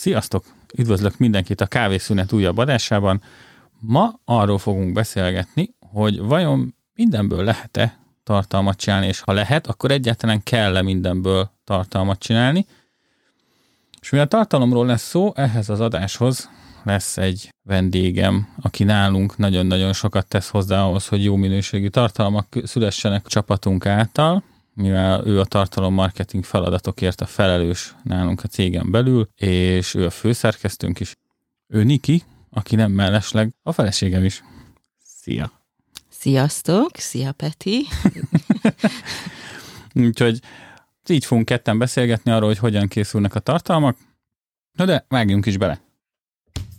Sziasztok! Üdvözlök mindenkit a Kávészünet újabb adásában. Ma arról fogunk beszélgetni, hogy vajon mindenből lehet-e tartalmat csinálni, és ha lehet, akkor egyáltalán kell-e mindenből tartalmat csinálni. És mivel tartalomról lesz szó, ehhez az adáshoz lesz egy vendégem, aki nálunk nagyon-nagyon sokat tesz hozzá ahhoz, hogy jó minőségű tartalmak szülessenek csapatunk által, mivel ő a tartalommarketing feladatokért a felelős nálunk a cégen belül, és ő a főszerkesztőnk is. Ő Niki, aki nem mellesleg a feleségem is. Szia! Sziasztok! Szia, Peti! Úgyhogy így fogunk ketten beszélgetni arról, hogy hogyan készülnek a tartalmak. Na de vágjunk is bele!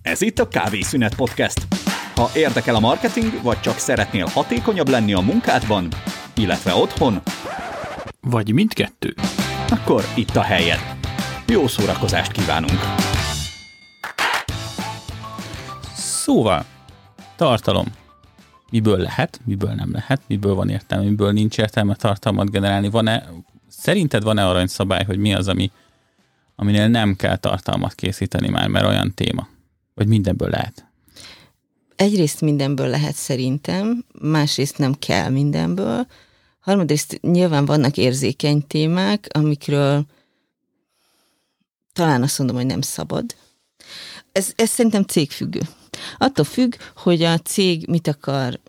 Ez itt a Kávészünet Podcast. Ha érdekel a marketing, vagy csak szeretnél hatékonyabb lenni a munkádban, illetve otthon, vagy mindkettő, akkor itt a helyed. Jó szórakozást kívánunk! Szóval, tartalom. Miből lehet, miből nem lehet, miből van értelme, miből nincs értelme tartalmat generálni. Van-e, szerinted van-e aranyszabály, hogy mi az, ami, aminél nem kell tartalmat készíteni már, mert olyan téma? Vagy mindenből lehet? Egyrészt mindenből lehet szerintem, másrészt nem kell mindenből. Harmadrészt nyilván vannak érzékeny témák, amikről talán azt mondom, hogy nem szabad. Ez, ez szerintem cégfüggő. Attól függ, hogy a cég mit akar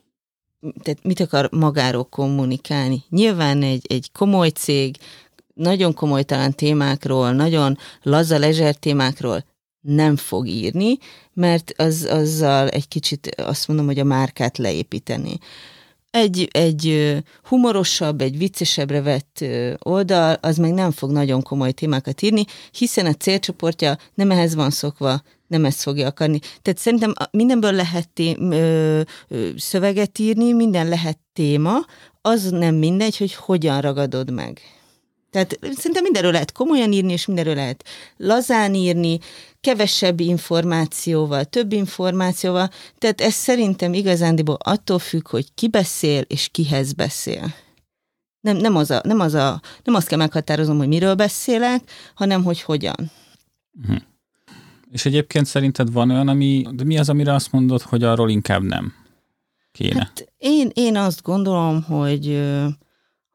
tehát mit akar magáról kommunikálni. Nyilván egy, egy komoly cég, nagyon komoly talán témákról, nagyon laza lezser témákról nem fog írni, mert az, azzal egy kicsit azt mondom, hogy a márkát leépíteni. Egy, egy humorosabb, egy viccesebbre vett oldal, az meg nem fog nagyon komoly témákat írni, hiszen a célcsoportja nem ehhez van szokva, nem ezt fogja akarni. Tehát szerintem mindenből lehet té- ö, ö, szöveget írni, minden lehet téma, az nem mindegy, hogy hogyan ragadod meg. Tehát szerintem mindenről lehet komolyan írni, és mindenről lehet lazán írni, kevesebb információval, több információval. Tehát ez szerintem igazándiból attól függ, hogy ki beszél, és kihez beszél. Nem, nem, az a, nem, az a, nem azt kell meghatározom, hogy miről beszélek, hanem hogy hogyan. Uh-huh. És egyébként szerinted van olyan, ami, de mi az, amire azt mondod, hogy arról inkább nem kéne? Hát én, én azt gondolom, hogy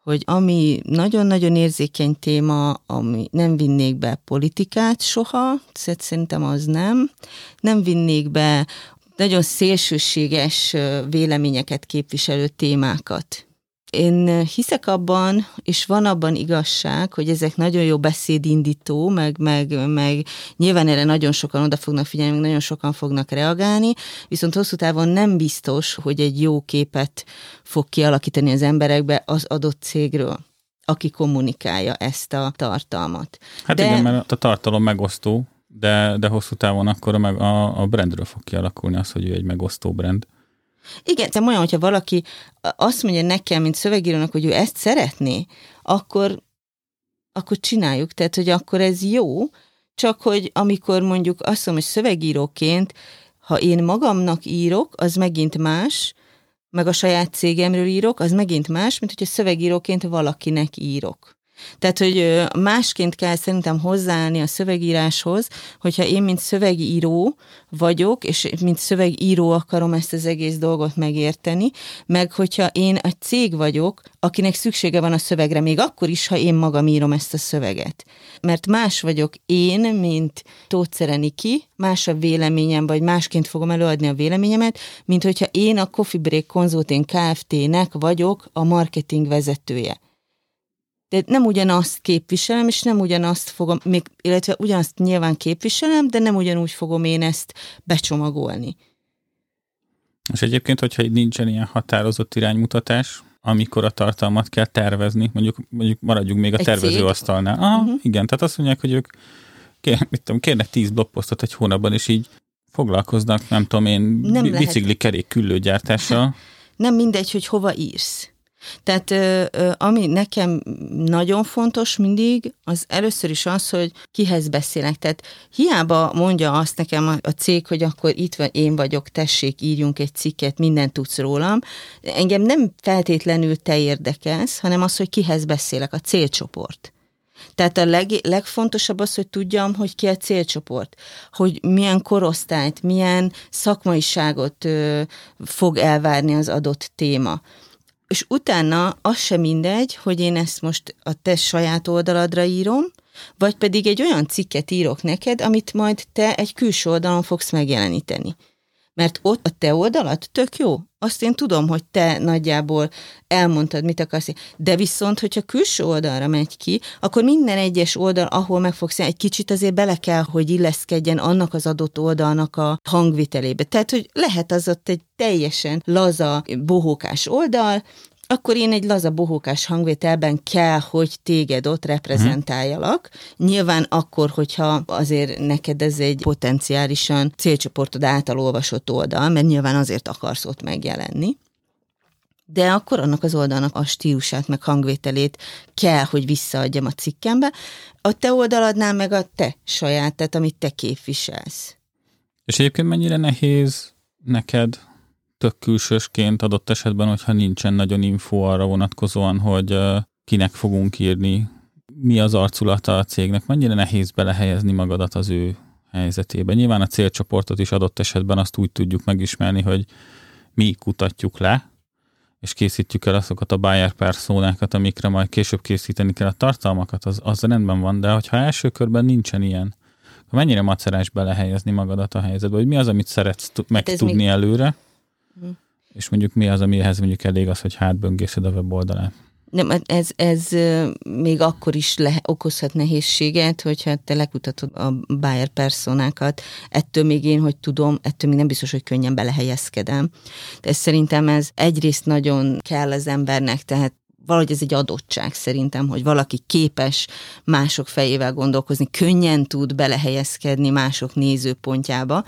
hogy ami nagyon-nagyon érzékeny téma, ami nem vinnék be politikát soha, szerintem az nem. Nem vinnék be nagyon szélsőséges véleményeket képviselő témákat. Én hiszek abban, és van abban igazság, hogy ezek nagyon jó beszédindító, meg, meg, meg nyilván erre nagyon sokan oda fognak figyelni, meg nagyon sokan fognak reagálni, viszont hosszú távon nem biztos, hogy egy jó képet fog kialakítani az emberekbe az adott cégről aki kommunikálja ezt a tartalmat. Hát de... igen, mert a tartalom megosztó, de, de hosszú távon akkor a, a, a brandről fog kialakulni az, hogy ő egy megosztó brand. Igen, de olyan, hogyha valaki azt mondja nekem, mint szövegírónak, hogy ő ezt szeretné, akkor, akkor csináljuk, tehát, hogy akkor ez jó, csak hogy amikor mondjuk azt mondom, hogy szövegíróként, ha én magamnak írok, az megint más, meg a saját cégemről írok, az megint más, mint hogyha szövegíróként valakinek írok. Tehát, hogy másként kell szerintem hozzáállni a szövegíráshoz, hogyha én, mint szövegíró vagyok, és mint szövegíró akarom ezt az egész dolgot megérteni, meg hogyha én egy cég vagyok, akinek szüksége van a szövegre, még akkor is, ha én magam írom ezt a szöveget. Mert más vagyok én, mint Tóth Szereniki, más a véleményem, vagy másként fogom előadni a véleményemet, mint hogyha én a Coffee Break Consulting Kft-nek vagyok a marketing vezetője de nem ugyanazt képviselem, és nem ugyanazt fogom, még, illetve ugyanazt nyilván képviselem, de nem ugyanúgy fogom én ezt becsomagolni. És egyébként, hogyha így nincsen ilyen határozott iránymutatás, amikor a tartalmat kell tervezni, mondjuk, mondjuk maradjunk még a tervezőasztalnál. Aha, uh-huh. igen, tehát azt mondják, hogy ők kér, mit tudom, kérnek tíz blogposztot egy hónapban, és így foglalkoznak, nem tudom én, nem bicikli kerék küllőgyártással. Nem mindegy, hogy hova írsz. Tehát ami nekem nagyon fontos mindig, az először is az, hogy kihez beszélek. Tehát hiába mondja azt nekem a cég, hogy akkor itt vagy, én vagyok, tessék, írjunk egy cikket, mindent tudsz rólam. Engem nem feltétlenül te érdekelsz, hanem az, hogy kihez beszélek, a célcsoport. Tehát a leg, legfontosabb az, hogy tudjam, hogy ki a célcsoport, hogy milyen korosztályt, milyen szakmaiságot ö, fog elvárni az adott téma. És utána az sem mindegy, hogy én ezt most a te saját oldaladra írom, vagy pedig egy olyan cikket írok neked, amit majd te egy külső oldalon fogsz megjeleníteni. Mert ott a te oldalat tök jó. Azt én tudom, hogy te nagyjából elmondtad, mit akarsz. De viszont, hogyha külső oldalra megy ki, akkor minden egyes oldal, ahol meg fogsz egy kicsit azért bele kell, hogy illeszkedjen annak az adott oldalnak a hangvitelébe. Tehát, hogy lehet az ott egy teljesen laza, bohókás oldal, akkor én egy laza bohókás hangvételben kell, hogy téged ott reprezentáljalak. Hmm. Nyilván akkor, hogyha azért neked ez egy potenciálisan célcsoportod által olvasott oldal, mert nyilván azért akarsz ott megjelenni de akkor annak az oldalnak a stílusát, meg hangvételét kell, hogy visszaadjam a cikkembe. A te oldaladnál meg a te saját, tehát amit te képviselsz. És egyébként mennyire nehéz neked tök külsősként adott esetben, hogyha nincsen nagyon info arra vonatkozóan, hogy kinek fogunk írni, mi az arculata a cégnek, mennyire nehéz belehelyezni magadat az ő helyzetébe. Nyilván a célcsoportot is adott esetben azt úgy tudjuk megismerni, hogy mi kutatjuk le, és készítjük el azokat a buyer personákat, amikre majd később készíteni kell a tartalmakat, az, az rendben van, de hogyha első körben nincsen ilyen, mennyire macerás belehelyezni magadat a helyzetbe, hogy mi az, amit szeretsz megtudni még... előre, és mondjuk mi az, amihez mondjuk elég az, hogy hátböngészed a weboldalát. Nem, ez, ez még akkor is le, okozhat nehézséget, hogyha te lekutatod a buyer personákat, ettől még én, hogy tudom, ettől még nem biztos, hogy könnyen belehelyezkedem. De szerintem ez egyrészt nagyon kell az embernek, tehát valahogy ez egy adottság szerintem, hogy valaki képes mások fejével gondolkozni, könnyen tud belehelyezkedni mások nézőpontjába,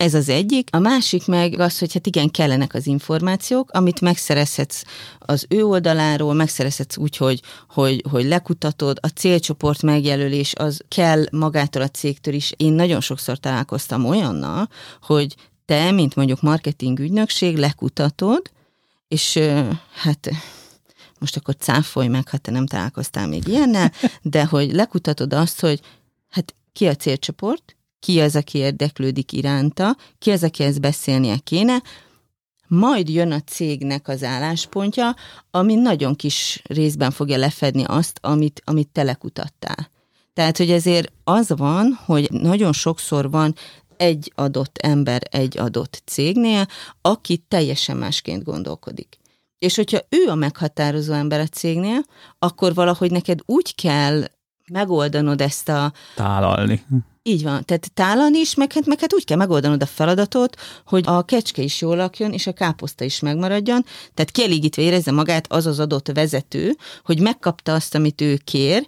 ez az egyik. A másik meg az, hogy hát igen, kellenek az információk, amit megszerezhetsz az ő oldaláról, megszerezhetsz úgy, hogy, hogy, hogy lekutatod, a célcsoport megjelölés az kell magától a cégtől is. Én nagyon sokszor találkoztam olyannal, hogy te, mint mondjuk marketing ügynökség, lekutatod, és hát most akkor cáfolj meg, ha te nem találkoztál még ilyennel, de hogy lekutatod azt, hogy hát ki a célcsoport, ki az, aki érdeklődik iránta, ki az, akihez beszélnie kéne, majd jön a cégnek az álláspontja, ami nagyon kis részben fogja lefedni azt, amit, amit te lekutattál. Tehát, hogy ezért az van, hogy nagyon sokszor van egy adott ember egy adott cégnél, aki teljesen másként gondolkodik. És hogyha ő a meghatározó ember a cégnél, akkor valahogy neked úgy kell megoldanod ezt a... Tálalni. Így van, tehát tálan is, meg hát, meg hát úgy kell megoldanod a feladatot, hogy a kecske is jól lakjon, és a káposzta is megmaradjon, tehát kielégítve érezze magát az az adott vezető, hogy megkapta azt, amit ő kér,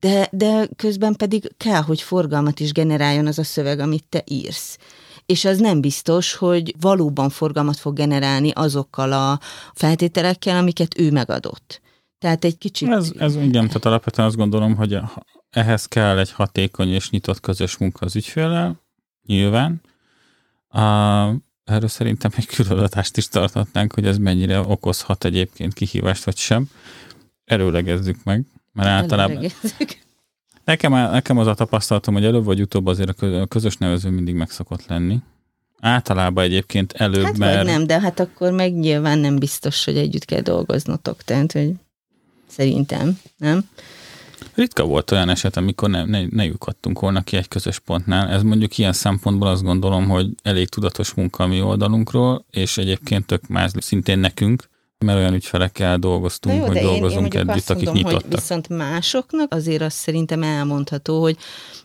de, de közben pedig kell, hogy forgalmat is generáljon az a szöveg, amit te írsz és az nem biztos, hogy valóban forgalmat fog generálni azokkal a feltételekkel, amiket ő megadott. Tehát egy kicsit... Ez, ez igen, tehát alapvetően azt gondolom, hogy ehhez kell egy hatékony és nyitott közös munka az ügyféllel, nyilván. A, erről szerintem egy különadást is tarthatnánk, hogy ez mennyire okozhat egyébként kihívást, vagy sem. Erőlegezzük meg, mert általában... Nekem, nekem az a tapasztalatom, hogy előbb vagy utóbb azért a közös nevező mindig meg szokott lenni. Általában egyébként előbb, hát mert... nem, de hát akkor meg nyilván nem biztos, hogy együtt kell dolgoznotok, tehát, hogy szerintem, nem? Ritka volt olyan eset, amikor ne, ne, ne lyukadtunk volna ki egy közös pontnál. Ez mondjuk ilyen szempontból azt gondolom, hogy elég tudatos munka a mi oldalunkról, és egyébként tök más szintén nekünk, mert olyan ügyfelekkel dolgoztunk, jó, hogy dolgozunk én, én együtt, akik mondom, nyitottak. Hogy viszont másoknak azért azt szerintem elmondható, hogy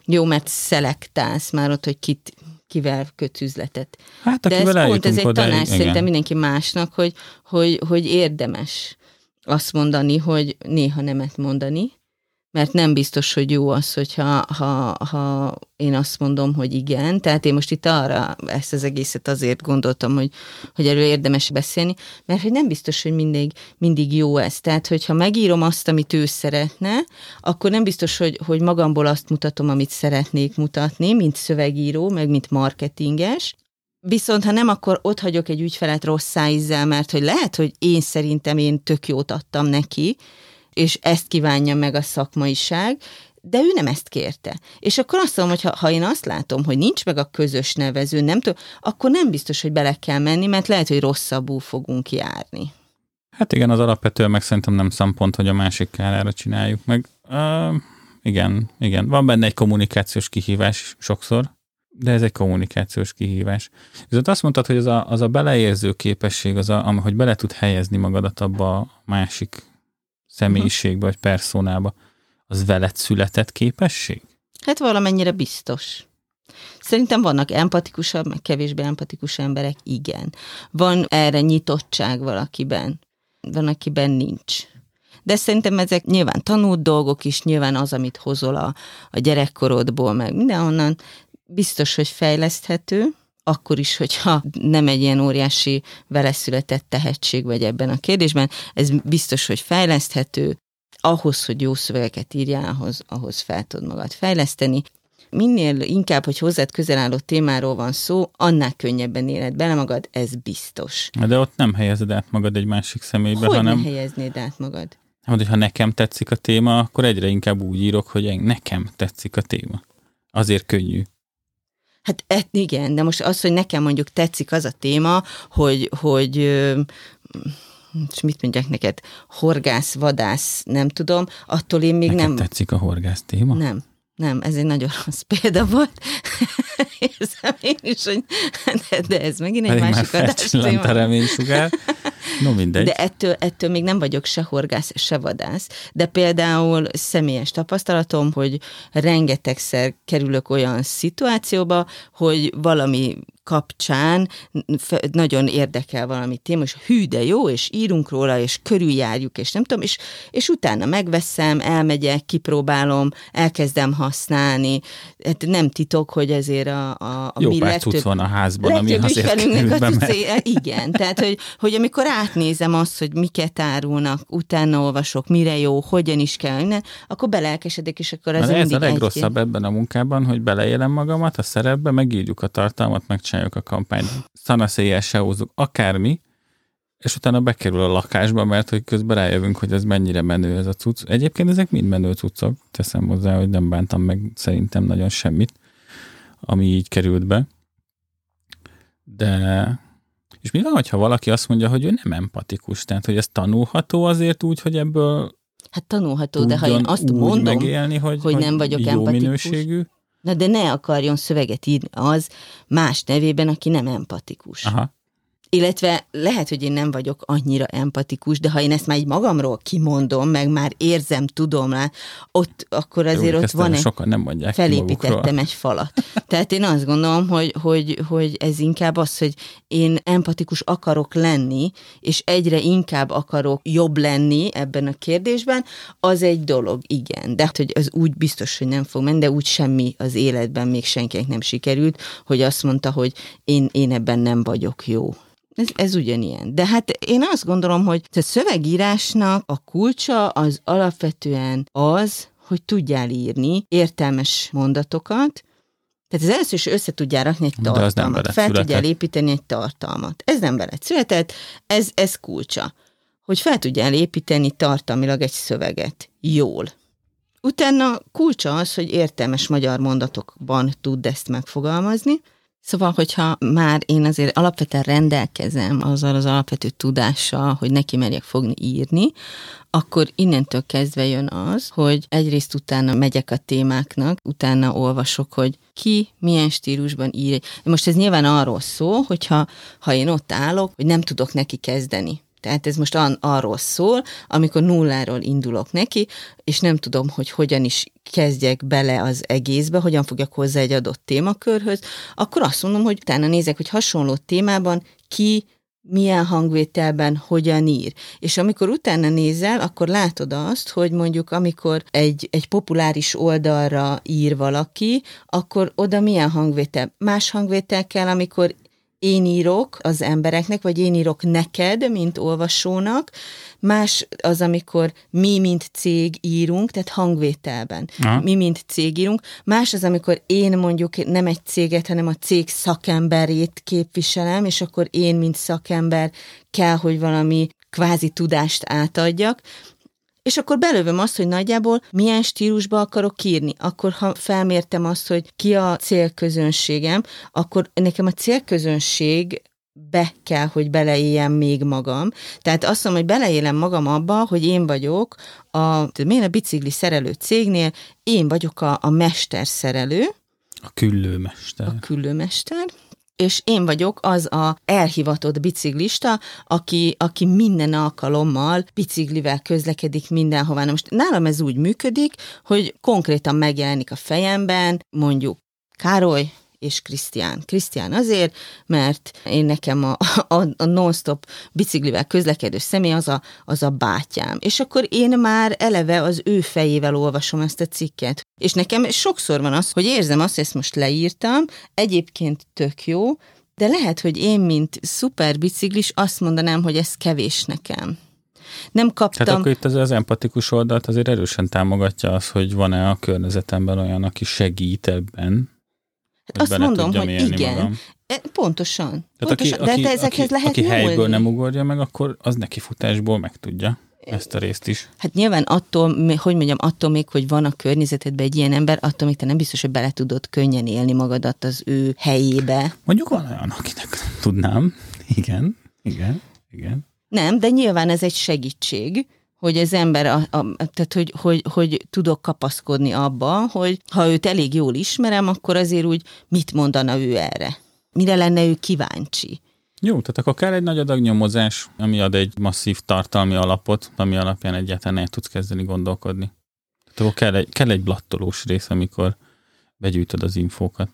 jó, mert szelektálsz már ott, hogy kit, kivel kötsz üzletet. Hát, De ez pont ez egy tanács szerintem mindenki másnak, hogy, hogy, hogy érdemes azt mondani, hogy néha nemet mondani, mert nem biztos, hogy jó az, hogyha ha, ha én azt mondom, hogy igen. Tehát én most itt arra ezt az egészet azért gondoltam, hogy, hogy erről érdemes beszélni, mert hogy nem biztos, hogy mindig, mindig jó ez. Tehát, hogyha megírom azt, amit ő szeretne, akkor nem biztos, hogy, hogy magamból azt mutatom, amit szeretnék mutatni, mint szövegíró, meg mint marketinges, Viszont ha nem, akkor ott hagyok egy ügyfelet rossz szájízzel, mert hogy lehet, hogy én szerintem én tök jót adtam neki, és ezt kívánja meg a szakmaiság, de ő nem ezt kérte. És akkor azt mondom, hogy ha, ha én azt látom, hogy nincs meg a közös nevező, nem tudom, akkor nem biztos, hogy bele kell menni, mert lehet, hogy rosszabbul fogunk járni. Hát igen, az alapvetően meg szerintem nem szempont, hogy a másik kárára csináljuk meg. Uh, igen, igen. Van benne egy kommunikációs kihívás sokszor, de ez egy kommunikációs kihívás. Viszont azt mondtad, hogy az a, az a beleérző képesség, az a, hogy bele tud helyezni magadat abba a másik személyiségbe, vagy personába, az veled született képesség? Hát valamennyire biztos. Szerintem vannak empatikusabb, meg kevésbé empatikus emberek, igen. Van erre nyitottság valakiben, van, akiben nincs. De szerintem ezek nyilván tanult dolgok is, nyilván az, amit hozol a, a gyerekkorodból, meg mindenhonnan, biztos, hogy fejleszthető, akkor is, hogyha nem egy ilyen óriási veleszületett tehetség vagy ebben a kérdésben, ez biztos, hogy fejleszthető, ahhoz, hogy jó szövegeket írjál, ahhoz, ahhoz fel tud magad fejleszteni. Minél inkább, hogy hozzád közel álló témáról van szó, annál könnyebben éled bele magad, ez biztos. De ott nem helyezed át magad egy másik személybe, hogy hanem... ne helyeznéd át magad? Hát, hogyha nekem tetszik a téma, akkor egyre inkább úgy írok, hogy nekem tetszik a téma. Azért könnyű. Hát et, igen, de most az, hogy nekem mondjuk tetszik az a téma, hogy, hogy és mit mondják neked, horgász, vadász, nem tudom, attól én még Neked nem... tetszik a horgász téma? Nem, nem, ez egy nagyon rossz példa volt. Érzem én is, hogy de, de ez megint egy másik már adás felcsillant a reménysugár. No mindegy. De ettől, ettől még nem vagyok se horgász, se vadász. De például személyes tapasztalatom, hogy rengetegszer kerülök olyan szituációba, hogy valami kapcsán nagyon érdekel valami téma, és hű, de jó, és írunk róla, és körüljárjuk, és nem tudom, és, és utána megveszem, elmegyek, kipróbálom, elkezdem használni. Hát nem titok, hogy ezért a, a, a jó mi legtöbb, van a házban, ami azért került be, igen, tehát, hogy, hogy amikor átnézem azt, hogy miket árulnak, utána olvasok, mire jó, hogyan is kell, innen, akkor belelkesedik, és akkor az ez a legrosszabb egy... ebben a munkában, hogy beleélem magamat a szerepbe, megírjuk a tartalmat, megcsináljuk a kampányt. Szanaszéjjel se húzzuk, akármi, és utána bekerül a lakásba, mert hogy közben rájövünk, hogy ez mennyire menő ez a cucc. Egyébként ezek mind menő cuccok, teszem hozzá, hogy nem bántam meg szerintem nagyon semmit, ami így került be. De és mi van, ha valaki azt mondja, hogy ő nem empatikus, tehát hogy ez tanulható azért úgy, hogy ebből Hát tanulható, de ha én azt mondom, megélni, hogy, hogy nem vagyok jó empatikus, minőségű. Na de ne akarjon szöveget írni az más nevében, aki nem empatikus. Aha. Illetve lehet, hogy én nem vagyok annyira empatikus, de ha én ezt már így magamról kimondom, meg már érzem, tudom rá, ott akkor azért Jó, ott van egy... Sokan nem mondják felépítettem egy falat. Tehát én azt gondolom, hogy, hogy, hogy ez inkább az, hogy én empatikus akarok lenni, és egyre inkább akarok jobb lenni ebben a kérdésben, az egy dolog, igen. De hogy az úgy biztos, hogy nem fog menni, de úgy semmi az életben még senkinek nem sikerült, hogy azt mondta, hogy én, én ebben nem vagyok jó. Ez, ez ugyanilyen. De hát én azt gondolom, hogy a szövegírásnak a kulcsa az alapvetően az, hogy tudjál írni értelmes mondatokat, tehát az először is össze tudjál rakni egy De az nem tartalmat, fel tudjál építeni egy tartalmat. Ez nem veled született, ez, ez kulcsa. Hogy fel tudjál építeni tartalmilag egy szöveget. Jól. Utána kulcsa az, hogy értelmes magyar mondatokban tudd ezt megfogalmazni, Szóval, hogyha már én azért alapvetően rendelkezem azzal az alapvető tudással, hogy neki merjek fogni írni, akkor innentől kezdve jön az, hogy egyrészt utána megyek a témáknak, utána olvasok, hogy ki milyen stílusban ír. Most ez nyilván arról szól, hogyha ha én ott állok, hogy nem tudok neki kezdeni. Tehát ez most an, arról szól, amikor nulláról indulok neki, és nem tudom, hogy hogyan is kezdjek bele az egészbe, hogyan fogjak hozzá egy adott témakörhöz, akkor azt mondom, hogy utána nézek, hogy hasonló témában ki milyen hangvételben hogyan ír. És amikor utána nézel, akkor látod azt, hogy mondjuk amikor egy, egy populáris oldalra ír valaki, akkor oda milyen hangvétel? Más hangvétel kell, amikor én írok az embereknek, vagy én írok neked, mint olvasónak, más az, amikor mi, mint cég írunk, tehát hangvételben. Aha. Mi, mint cég írunk. Más az, amikor én mondjuk nem egy céget, hanem a cég szakemberét képviselem, és akkor én, mint szakember kell, hogy valami kvázi tudást átadjak. És akkor belövöm azt, hogy nagyjából milyen stílusba akarok írni. Akkor, ha felmértem azt, hogy ki a célközönségem, akkor nekem a célközönség be kell, hogy beleéljem még magam. Tehát azt mondom, hogy beleélem magam abba, hogy én vagyok a, miért a bicikli szerelő cégnél, én vagyok a, a mesterszerelő, A küllőmester. a küllőmester, és én vagyok az a elhivatott biciklista, aki, aki minden alkalommal biciklivel közlekedik mindenhová. Na most nálam ez úgy működik, hogy konkrétan megjelenik a fejemben, mondjuk Károly, és Krisztián. Krisztián azért, mert én nekem a, a, a non-stop biciklivel közlekedő személy az a, az a bátyám. És akkor én már eleve az ő fejével olvasom ezt a cikket. És nekem sokszor van az, hogy érzem azt, hogy ezt most leírtam, egyébként tök jó, de lehet, hogy én, mint szuper biciklis, azt mondanám, hogy ez kevés nekem. Nem kaptam... Tehát akkor itt az, az empatikus oldalt azért erősen támogatja az, hogy van-e a környezetemben olyan, aki segít ebben, Hát azt mondom, hogy igen. Magam. E, pontosan. Tehát pontosan. Aki, de aki, ezekhez aki, lehet aki nyúlni. helyből nem ugorja meg, akkor az neki futásból meg tudja ezt a részt is. Hát nyilván attól, hogy mondjam, attól még, hogy van a környezetedben egy ilyen ember, attól még te nem biztos, hogy bele tudod könnyen élni magadat az ő helyébe. Mondjuk van olyan, akinek tudnám. Igen, igen, igen. Nem, de nyilván ez egy segítség hogy az ember, a, a, tehát hogy, hogy, hogy tudok kapaszkodni abba, hogy ha őt elég jól ismerem, akkor azért úgy mit mondana ő erre? Mire lenne ő kíváncsi? Jó, tehát akkor kell egy nagy adag nyomozás, ami ad egy masszív tartalmi alapot, ami alapján egyáltalán el tudsz kezdeni gondolkodni. Tehát akkor kell egy, kell egy blattolós rész, amikor begyűjtöd az infókat.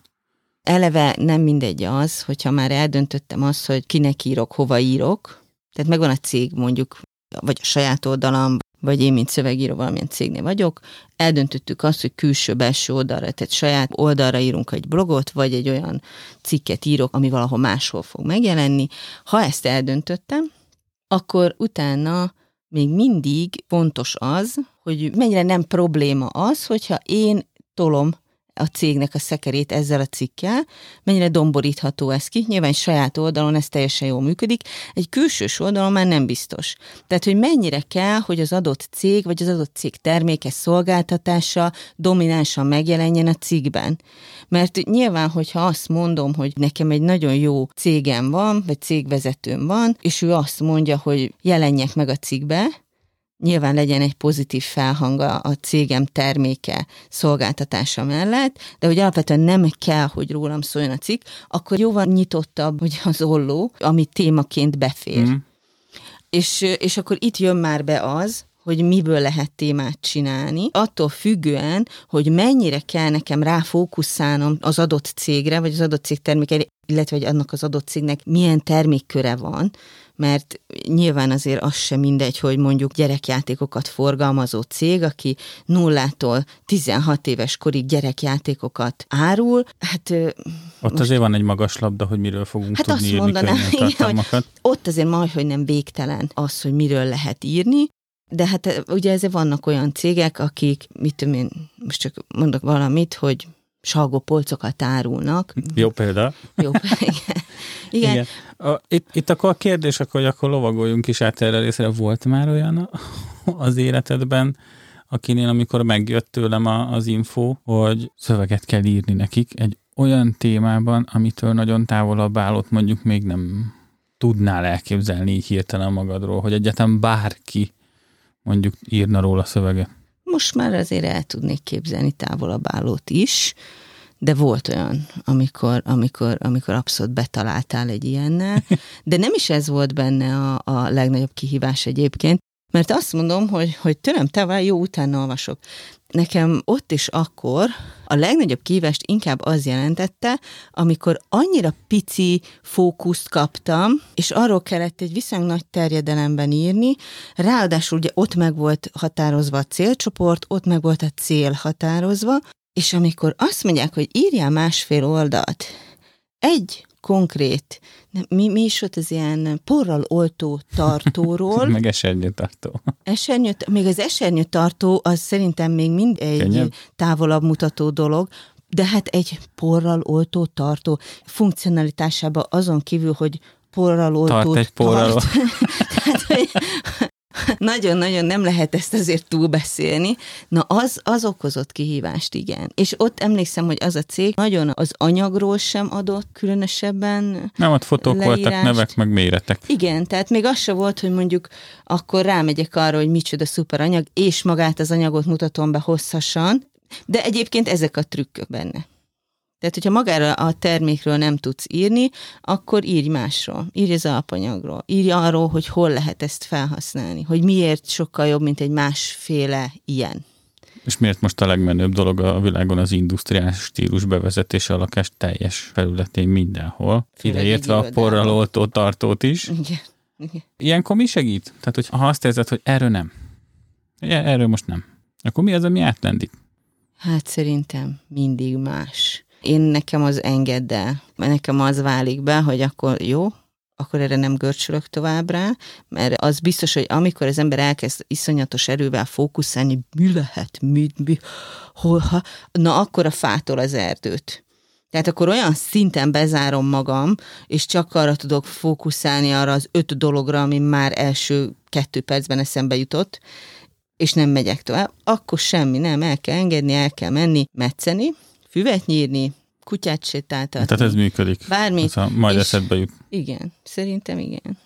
Eleve nem mindegy az, hogyha már eldöntöttem azt, hogy kinek írok, hova írok, tehát megvan a cég mondjuk vagy a saját oldalam, vagy én, mint szövegíró valamilyen cégnél vagyok, eldöntöttük azt, hogy külső-belső oldalra, tehát saját oldalra írunk egy blogot, vagy egy olyan cikket írok, ami valahol máshol fog megjelenni. Ha ezt eldöntöttem, akkor utána még mindig fontos az, hogy mennyire nem probléma az, hogyha én tolom a cégnek a szekerét ezzel a cikkel, mennyire domborítható ez ki. Nyilván saját oldalon ez teljesen jól működik, egy külsős oldalon már nem biztos. Tehát, hogy mennyire kell, hogy az adott cég, vagy az adott cég terméke szolgáltatása dominánsan megjelenjen a cikkben. Mert nyilván, hogyha azt mondom, hogy nekem egy nagyon jó cégem van, vagy cégvezetőm van, és ő azt mondja, hogy jelenjek meg a cikkbe, nyilván legyen egy pozitív felhanga a cégem terméke szolgáltatása mellett, de hogy alapvetően nem kell, hogy rólam szóljon a cikk, akkor jóval nyitottabb hogy az olló, ami témaként befér. Mm. És, és akkor itt jön már be az, hogy miből lehet témát csinálni, attól függően, hogy mennyire kell nekem ráfókuszálnom az adott cégre, vagy az adott cég termékeire, illetve hogy annak az adott cégnek milyen termékköre van, mert nyilván azért az sem mindegy, hogy mondjuk gyerekjátékokat forgalmazó cég, aki nullától 16 éves korig gyerekjátékokat árul, hát... Ott most, azért van egy magas labda, hogy miről fogunk hát tudni azt írni mondanám, igen, hogy ott azért majd, hogy nem végtelen az, hogy miről lehet írni, de hát ugye ezért vannak olyan cégek, akik, mit tudom én, most csak mondok valamit, hogy salgó polcokat árulnak. Jó példa. Jó, igen. Igen. igen. A, itt, itt akkor a kérdés, akkor, hogy akkor lovagoljunk is át erre részre. Volt már olyan az életedben, akinél, amikor megjött tőlem az info, hogy szöveget kell írni nekik egy olyan témában, amitől nagyon távolabb állott, mondjuk még nem tudnál elképzelni így hirtelen magadról, hogy egyáltalán bárki mondjuk írna róla szöveget. Most már azért el tudnék képzelni távolabb állót is, de volt olyan, amikor, amikor, amikor abszolút betaláltál egy ilyennel, de nem is ez volt benne a, a legnagyobb kihívás egyébként, mert azt mondom, hogy, hogy tőlem te jó utána olvasok. Nekem ott is akkor a legnagyobb kívást inkább az jelentette, amikor annyira pici fókuszt kaptam, és arról kellett egy viszonylag nagy terjedelemben írni, ráadásul ugye ott meg volt határozva a célcsoport, ott meg volt a cél határozva, és amikor azt mondják, hogy írjál másfél oldalt, egy konkrét, mi, mi is volt az ilyen porral oltó tartóról. Meg esernyőtartó. Esernyő, még az esernyőtartó az szerintem még mind egy Könnyebb. távolabb mutató dolog, de hát egy porral oltó tartó funkcionalitásában azon kívül, hogy porral oltó tart. egy porral. Tart. Tehát, hogy, Nagyon-nagyon nem lehet ezt azért túlbeszélni. Na, az, az okozott kihívást, igen. És ott emlékszem, hogy az a cég nagyon az anyagról sem adott különösebben Nem, ott fotók leírást. voltak, nevek, meg méretek. Igen, tehát még az se volt, hogy mondjuk akkor rámegyek arra, hogy micsoda szuper anyag, és magát az anyagot mutatom be hosszasan, de egyébként ezek a trükkök benne. Tehát, hogyha magára a termékről nem tudsz írni, akkor írj másról. Írj az alapanyagról. Írj arról, hogy hol lehet ezt felhasználni. Hogy miért sokkal jobb, mint egy másféle ilyen. És miért most a legmenőbb dolog a világon az industriális stílus bevezetése a lakás teljes felületén mindenhol. Ideértve a porral oltó tartót is. Igen. Igen. Ilyenkor mi segít? Tehát, hogy ha azt érzed, hogy erről nem, erről most nem, akkor mi az, ami átlendít? Hát szerintem mindig más. Én nekem az engedd el. Nekem az válik be, hogy akkor jó, akkor erre nem görcsölök tovább rá, mert az biztos, hogy amikor az ember elkezd iszonyatos erővel fókuszálni, mi lehet, mi, mi, hol, ha, na akkor a fától az erdőt. Tehát akkor olyan szinten bezárom magam, és csak arra tudok fókuszálni arra az öt dologra, ami már első kettő percben eszembe jutott, és nem megyek tovább, akkor semmi, nem, el kell engedni, el kell menni, metszeni, füvet nyírni, kutyát sétáltatni. Tehát ez működik. Bármi. A, majd És- eszedbe jut. Igen, szerintem igen.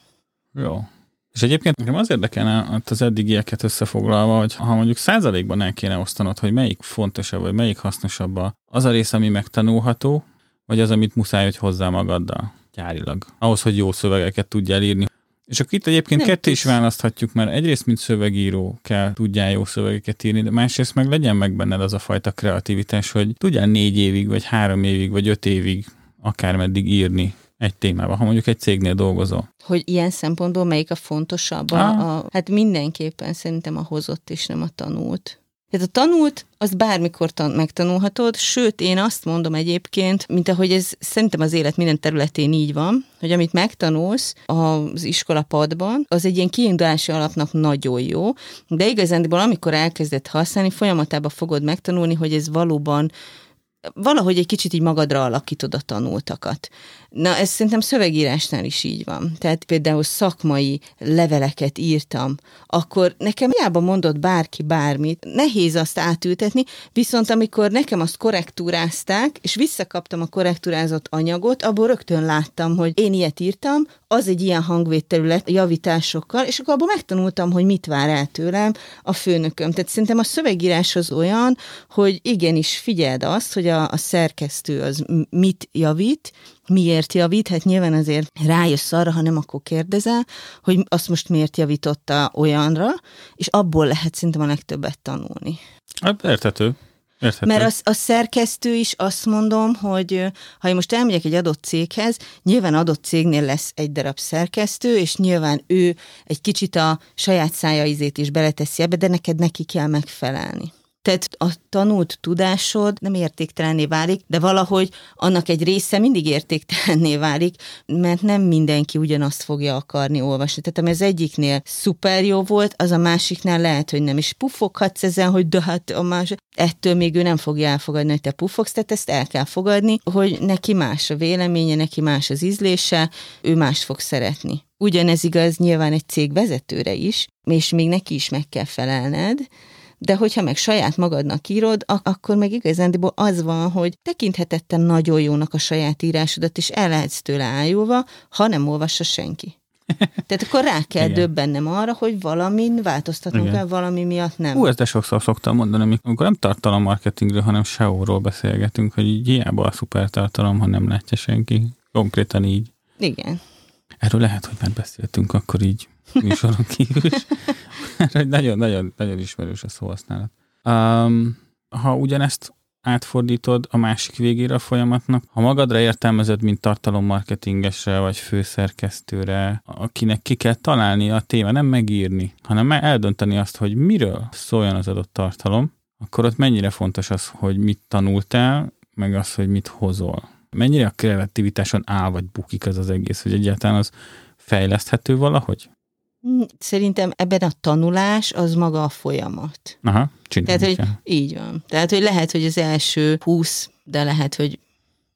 Jó. És egyébként nekem az érdekelne ott az eddigieket összefoglalva, hogy ha mondjuk százalékban el kéne osztanod, hogy melyik fontosabb, vagy melyik hasznosabb az a rész, ami megtanulható, vagy az, amit muszáj, hogy hozzá magaddal gyárilag. Ahhoz, hogy jó szövegeket tudjál írni. És akkor itt egyébként Nem ketté is választhatjuk, mert egyrészt, mint szövegíró kell tudjál jó szövegeket írni, de másrészt meg legyen meg benned az a fajta kreativitás, hogy tudjál négy évig, vagy három évig, vagy öt évig akármeddig írni egy témában, ha mondjuk egy cégnél dolgozol. Hogy ilyen szempontból melyik a fontosabb? Ah. A, a, hát mindenképpen szerintem a hozott és nem a tanult. Tehát a tanult, azt bármikor tan- megtanulhatod, sőt, én azt mondom egyébként, mint ahogy ez szerintem az élet minden területén így van, hogy amit megtanulsz az iskolapadban, az egy ilyen kiindulási alapnak nagyon jó, de igazándiból amikor elkezded használni, folyamatában fogod megtanulni, hogy ez valóban valahogy egy kicsit így magadra alakítod a tanultakat. Na, ez szerintem szövegírásnál is így van. Tehát például szakmai leveleket írtam, akkor nekem hiába mondott bárki bármit, nehéz azt átültetni, viszont amikor nekem azt korrektúrázták, és visszakaptam a korrektúrázott anyagot, abból rögtön láttam, hogy én ilyet írtam, az egy ilyen hangvételület javításokkal, és akkor abból megtanultam, hogy mit vár el tőlem a főnököm. Tehát szerintem a szövegírás az olyan, hogy igenis figyeld azt, hogy a, a szerkesztő az mit javít, miért javít, hát nyilván azért rájössz arra, ha nem, akkor kérdezel, hogy azt most miért javította olyanra, és abból lehet szerintem a legtöbbet tanulni. Hát érthető. Érthető. Mert az, a szerkesztő is azt mondom, hogy ha én most elmegyek egy adott céghez, nyilván adott cégnél lesz egy darab szerkesztő, és nyilván ő egy kicsit a saját szája ízét is beleteszi ebbe, de neked neki kell megfelelni. Tehát a tanult tudásod nem értéktelenné válik, de valahogy annak egy része mindig értéktelenné válik, mert nem mindenki ugyanazt fogja akarni olvasni. Tehát ami az egyiknél szuper jó volt, az a másiknál lehet, hogy nem. És pufoghatsz ezen, hogy de hát a más, ettől még ő nem fogja elfogadni, hogy te pufogsz, tehát ezt el kell fogadni, hogy neki más a véleménye, neki más az ízlése, ő mást fog szeretni. Ugyanez igaz nyilván egy cég vezetőre is, és még neki is meg kell felelned, de hogyha meg saját magadnak írod, ak- akkor meg igazándiból az van, hogy tekinthetettem nagyon jónak a saját írásodat, és el lehetsz tőle ájulva, ha nem olvassa senki. Tehát akkor rá kell Igen. döbbennem arra, hogy valamin változtatnunk Igen. kell, valami miatt nem. Hú, ezt de sokszor szoktam mondani, amik- amikor nem tartalommarketingről, hanem SEO-ról beszélgetünk, hogy így hiába a szuper tartalom, ha nem látja senki. Konkrétan így. Igen. Erről lehet, hogy már beszéltünk akkor így műsoron kívül is. Nagyon-nagyon nagyon ismerős a szóhasználat. Um, ha ugyanezt átfordítod a másik végére a folyamatnak, ha magadra értelmezed, mint tartalommarketingesre vagy főszerkesztőre, akinek ki kell találni a téma, nem megírni, hanem eldönteni azt, hogy miről szóljon az adott tartalom, akkor ott mennyire fontos az, hogy mit tanultál, meg az, hogy mit hozol. Mennyire a kreativitáson áll vagy bukik az az egész, hogy egyáltalán az fejleszthető valahogy? Mm, Szerintem ebben a tanulás az maga a folyamat. Aha, Tehát, hogy kell. így van. Tehát, hogy lehet, hogy az első 20, de lehet, hogy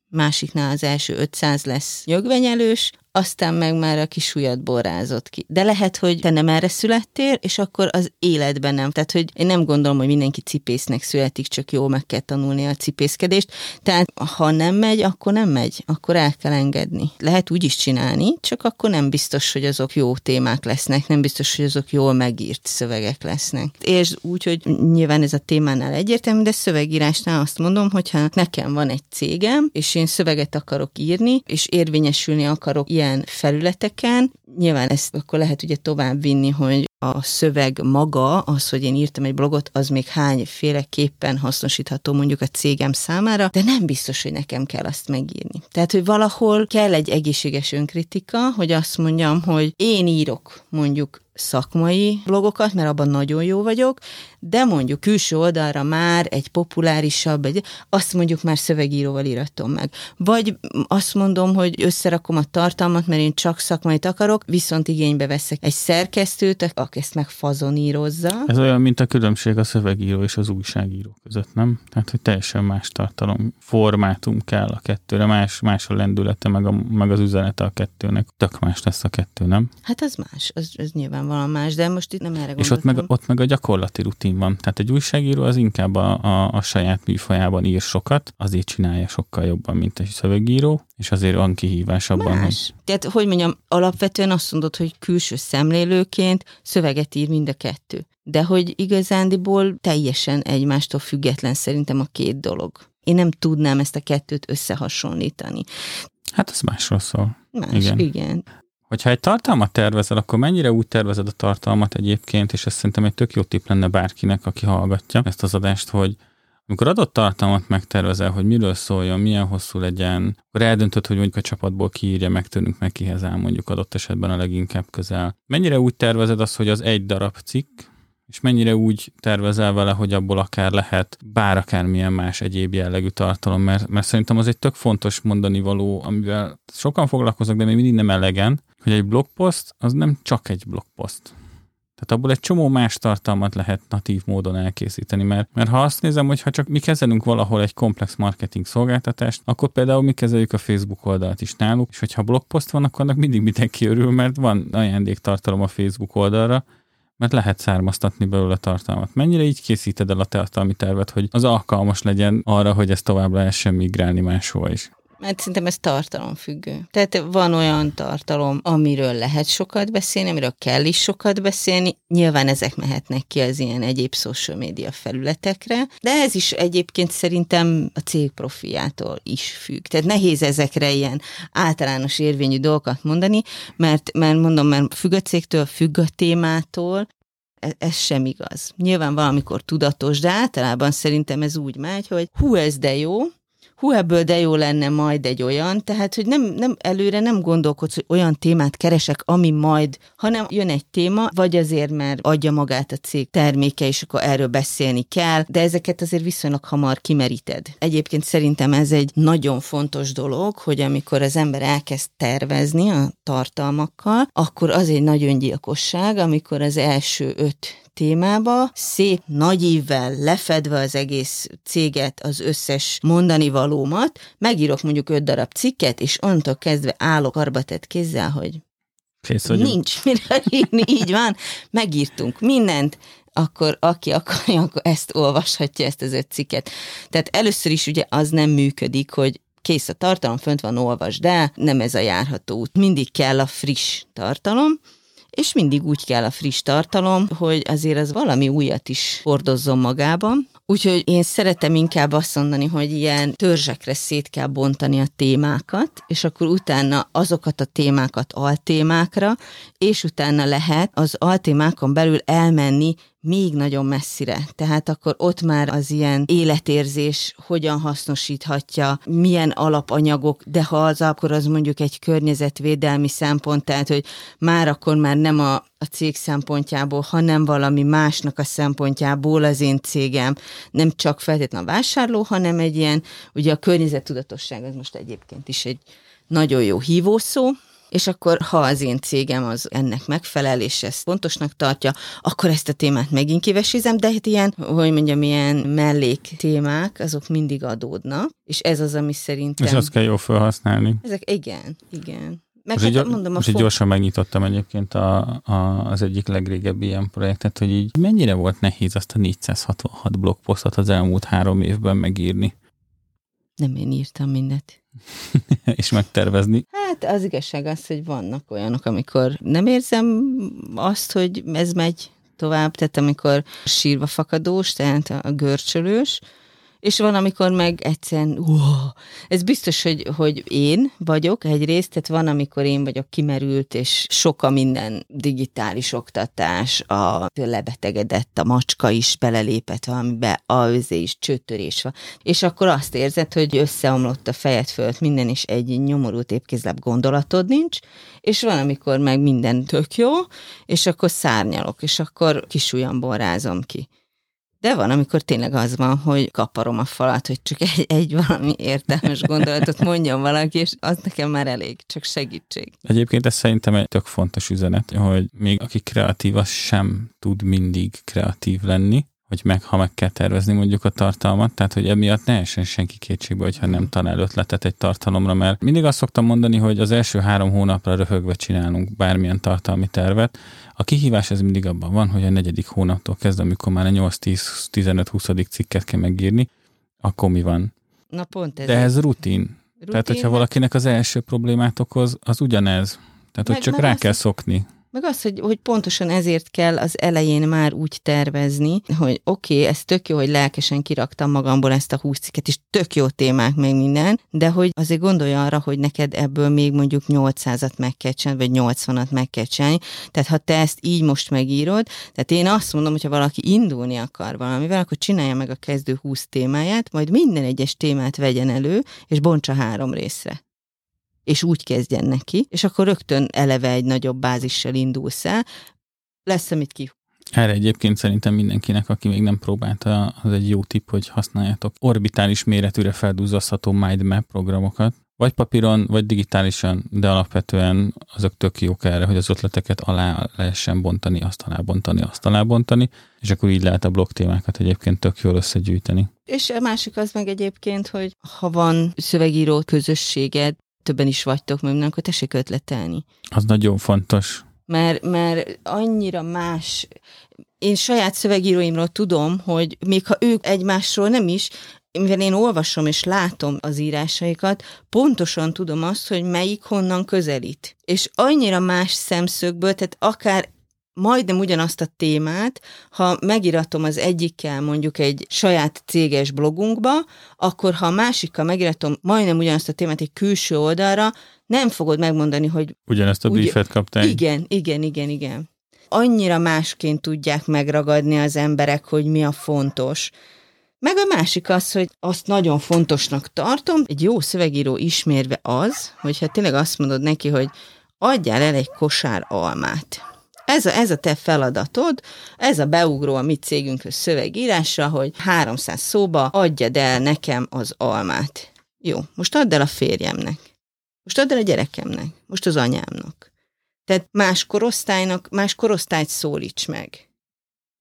másiknál az első 500 lesz nyögvenyelős, aztán meg már a kis ujjat borrázott ki. De lehet, hogy te nem erre születtél, és akkor az életben nem. Tehát, hogy én nem gondolom, hogy mindenki cipésznek születik, csak jó meg kell tanulni a cipészkedést. Tehát, ha nem megy, akkor nem megy, akkor el kell engedni. Lehet úgy is csinálni, csak akkor nem biztos, hogy azok jó témák lesznek, nem biztos, hogy azok jól megírt szövegek lesznek. És úgy, hogy nyilván ez a témánál egyértelmű, de szövegírásnál azt mondom, hogyha nekem van egy cégem, és én szöveget akarok írni, és érvényesülni akarok ilyen felületeken, nyilván ezt akkor lehet ugye tovább vinni, hogy a szöveg maga, az, hogy én írtam egy blogot, az még hányféleképpen hasznosítható mondjuk a cégem számára, de nem biztos, hogy nekem kell azt megírni. Tehát, hogy valahol kell egy egészséges önkritika, hogy azt mondjam, hogy én írok mondjuk szakmai blogokat, mert abban nagyon jó vagyok, de mondjuk külső oldalra már egy populárisabb, egy, azt mondjuk már szövegíróval íratom meg. Vagy azt mondom, hogy összerakom a tartalmat, mert én csak szakmait akarok, viszont igénybe veszek egy szerkesztőt, aki ezt meg fazonírozza. Ez olyan, mint a különbség a szövegíró és az újságíró között, nem? Tehát, hogy teljesen más tartalom, formátum kell a kettőre, más, más a lendülete, meg, a, meg az üzenete a kettőnek. Tök más lesz a kettő, nem? Hát az más, az, az nyilván más, de most itt nem erre gondoltam. És ott meg, ott meg a gyakorlati rutin van. Tehát egy újságíró az inkább a, a, a saját műfajában ír sokat, azért csinálja sokkal jobban, mint egy szövegíró, és azért van kihívás abban. Más. Hogy... Tehát, hogy mondjam, alapvetően azt mondod, hogy külső szemlélőként szöveget ír mind a kettő. De hogy igazándiból teljesen egymástól független szerintem a két dolog. Én nem tudnám ezt a kettőt összehasonlítani. Hát ez másról szól. Más, igen. igen. Hogyha egy tartalmat tervezel, akkor mennyire úgy tervezed a tartalmat egyébként, és ez szerintem egy tök jó tipp lenne bárkinek, aki hallgatja ezt az adást, hogy amikor adott tartalmat megtervezel, hogy miről szóljon, milyen hosszú legyen, akkor eldöntöd, hogy mondjuk a csapatból kiírja meg tőlünk, meg kihez áll mondjuk adott esetben a leginkább közel. Mennyire úgy tervezed azt, hogy az egy darab cikk, és mennyire úgy tervezel vele, hogy abból akár lehet bár akármilyen más egyéb jellegű tartalom, mert, mert szerintem az egy tök fontos mondani való, amivel sokan foglalkoznak, de még mindig nem elegen, hogy egy blogpost az nem csak egy blogpost. Tehát abból egy csomó más tartalmat lehet natív módon elkészíteni, mert, mert ha azt nézem, hogy ha csak mi kezelünk valahol egy komplex marketing szolgáltatást, akkor például mi kezeljük a Facebook oldalt is náluk, és hogyha blogpost van, akkor annak mindig mindenki örül, mert van ajándéktartalom a Facebook oldalra, mert lehet származtatni belőle tartalmat. Mennyire így készíted el a tartalmi tervet, hogy az alkalmas legyen arra, hogy ez tovább lehessen migrálni máshol is? Mert szerintem ez tartalomfüggő. Tehát van olyan tartalom, amiről lehet sokat beszélni, amiről kell is sokat beszélni. Nyilván ezek mehetnek ki az ilyen egyéb social media felületekre, de ez is egyébként szerintem a cég profiától is függ. Tehát nehéz ezekre ilyen általános érvényű dolgokat mondani, mert, mert mondom, mert függ a cégtől, függ a témától, e, ez sem igaz. Nyilván valamikor tudatos, de általában szerintem ez úgy megy, hogy hú, ez de jó, hú, ebből de jó lenne majd egy olyan, tehát, hogy nem, nem előre nem gondolkodsz, hogy olyan témát keresek, ami majd, hanem jön egy téma, vagy azért, mert adja magát a cég terméke, és akkor erről beszélni kell, de ezeket azért viszonylag hamar kimeríted. Egyébként szerintem ez egy nagyon fontos dolog, hogy amikor az ember elkezd tervezni a tartalmakkal, akkor az egy nagy öngyilkosság, amikor az első öt témába, szép nagy ívvel lefedve az egész céget, az összes mondani valómat, megírok mondjuk öt darab cikket, és onnantól kezdve állok arbatett kézzel, hogy Kész nincs mire írni, így van, megírtunk mindent, akkor aki akarja, akkor ezt olvashatja, ezt az öt cikket. Tehát először is ugye az nem működik, hogy kész a tartalom, fönt van, olvasd el, nem ez a járható út. Mindig kell a friss tartalom, és mindig úgy kell a friss tartalom, hogy azért az valami újat is hordozzon magában. Úgyhogy én szeretem inkább azt mondani, hogy ilyen törzsekre szét kell bontani a témákat, és akkor utána azokat a témákat altémákra, és utána lehet az altémákon belül elmenni még nagyon messzire. Tehát akkor ott már az ilyen életérzés hogyan hasznosíthatja, milyen alapanyagok, de ha az, akkor az mondjuk egy környezetvédelmi szempont, tehát hogy már akkor már nem a, a cég szempontjából, hanem valami másnak a szempontjából az én cégem nem csak feltétlenül a vásárló, hanem egy ilyen, ugye a környezettudatosság az most egyébként is egy nagyon jó hívószó, és akkor ha az én cégem az ennek megfelel, és ezt fontosnak tartja, akkor ezt a témát megint kivesézem, de hát ilyen, hogy mondjam, ilyen mellék témák, azok mindig adódnak, és ez az, ami szerintem... És azt kell jól felhasználni. Ezek, igen, igen. Meg Most, így, hát mondom, a most így fog... gyorsan megnyitottam egyébként a, a, az egyik legrégebbi ilyen projektet, hogy így mennyire volt nehéz azt a 466 blogposztot az elmúlt három évben megírni, Nem én írtam mindet. és megtervezni. Hát az igazság az, hogy vannak olyanok, amikor nem érzem azt, hogy ez megy tovább, tehát amikor sírva fakadós, tehát a görcsölős, és van, amikor meg egyszerűen, wow, ez biztos, hogy, hogy én vagyok egyrészt, tehát van, amikor én vagyok kimerült, és sok a minden digitális oktatás, a lebetegedett, a macska is belelépett valamibe, a özé is csőtörés van, és akkor azt érzed, hogy összeomlott a fejed fölött minden, és egy nyomorult épkézláb gondolatod nincs, és van, amikor meg minden tök jó, és akkor szárnyalok, és akkor kisújamból rázom ki. De van, amikor tényleg az van, hogy kaparom a falat, hogy csak egy, egy valami értelmes gondolatot mondjon valaki, és az nekem már elég, csak segítség. Egyébként ez szerintem egy tök fontos üzenet, hogy még aki kreatív, az sem tud mindig kreatív lenni, hogy meg, ha meg kell tervezni mondjuk a tartalmat, tehát hogy emiatt ne essen senki kétségbe, hogyha nem talál ötletet egy tartalomra, mert mindig azt szoktam mondani, hogy az első három hónapra röhögve csinálunk bármilyen tartalmi tervet. A kihívás ez mindig abban van, hogy a negyedik hónaptól kezdve, amikor már a 8-10-15-20. cikket kell megírni, akkor mi van? Na pont ez. De ez rutin. rutin Tehát, hogyha valakinek az első problémát okoz, az ugyanez. Tehát, hogy Meg- csak meg rá kell szokni. Meg az, hogy, hogy pontosan ezért kell az elején már úgy tervezni, hogy oké, okay, ez tök jó, hogy lelkesen kiraktam magamból ezt a 20 cikket, és tök jó témák meg minden, de hogy azért gondolj arra, hogy neked ebből még mondjuk 800-at meg kell csinálni, vagy 80-at meg kell csinálni. Tehát ha te ezt így most megírod, tehát én azt mondom, hogy ha valaki indulni akar valamivel, akkor csinálja meg a kezdő 20 témáját, majd minden egyes témát vegyen elő, és bontsa három részre és úgy kezdjen neki, és akkor rögtön eleve egy nagyobb bázissal indulsz el, lesz, amit ki. Erre egyébként szerintem mindenkinek, aki még nem próbálta, az egy jó tipp, hogy használjátok orbitális méretűre feldúzasztható mindmap programokat, vagy papíron, vagy digitálisan, de alapvetően azok tök jók erre, hogy az ötleteket alá lehessen bontani, azt alá bontani, azt alá bontani, és akkor így lehet a blog témákat egyébként tök jól összegyűjteni. És a másik az meg egyébként, hogy ha van szövegíró közösséged, többen is vagytok, mert akkor tessék ötletelni. Az nagyon fontos. Mert, mert annyira más, én saját szövegíróimról tudom, hogy még ha ők egymásról nem is, mivel én olvasom és látom az írásaikat, pontosan tudom azt, hogy melyik honnan közelít. És annyira más szemszögből, tehát akár majdnem ugyanazt a témát, ha megiratom az egyikkel mondjuk egy saját céges blogunkba, akkor ha a másikkal megiratom majdnem ugyanazt a témát egy külső oldalra, nem fogod megmondani, hogy Ugyanezt a Ugye- briefet kaptál. igen, igen, igen, igen. Annyira másként tudják megragadni az emberek, hogy mi a fontos. Meg a másik az, hogy azt nagyon fontosnak tartom, egy jó szövegíró ismérve az, hogyha tényleg azt mondod neki, hogy adjál el egy kosár almát. Ez a, ez a te feladatod, ez a beugró a mi cégünkhöz szövegírásra, hogy 300 szóba adjad el nekem az almát. Jó, most add el a férjemnek. Most add el a gyerekemnek. Most az anyámnak. Tehát más korosztálynak, más korosztályt szólíts meg.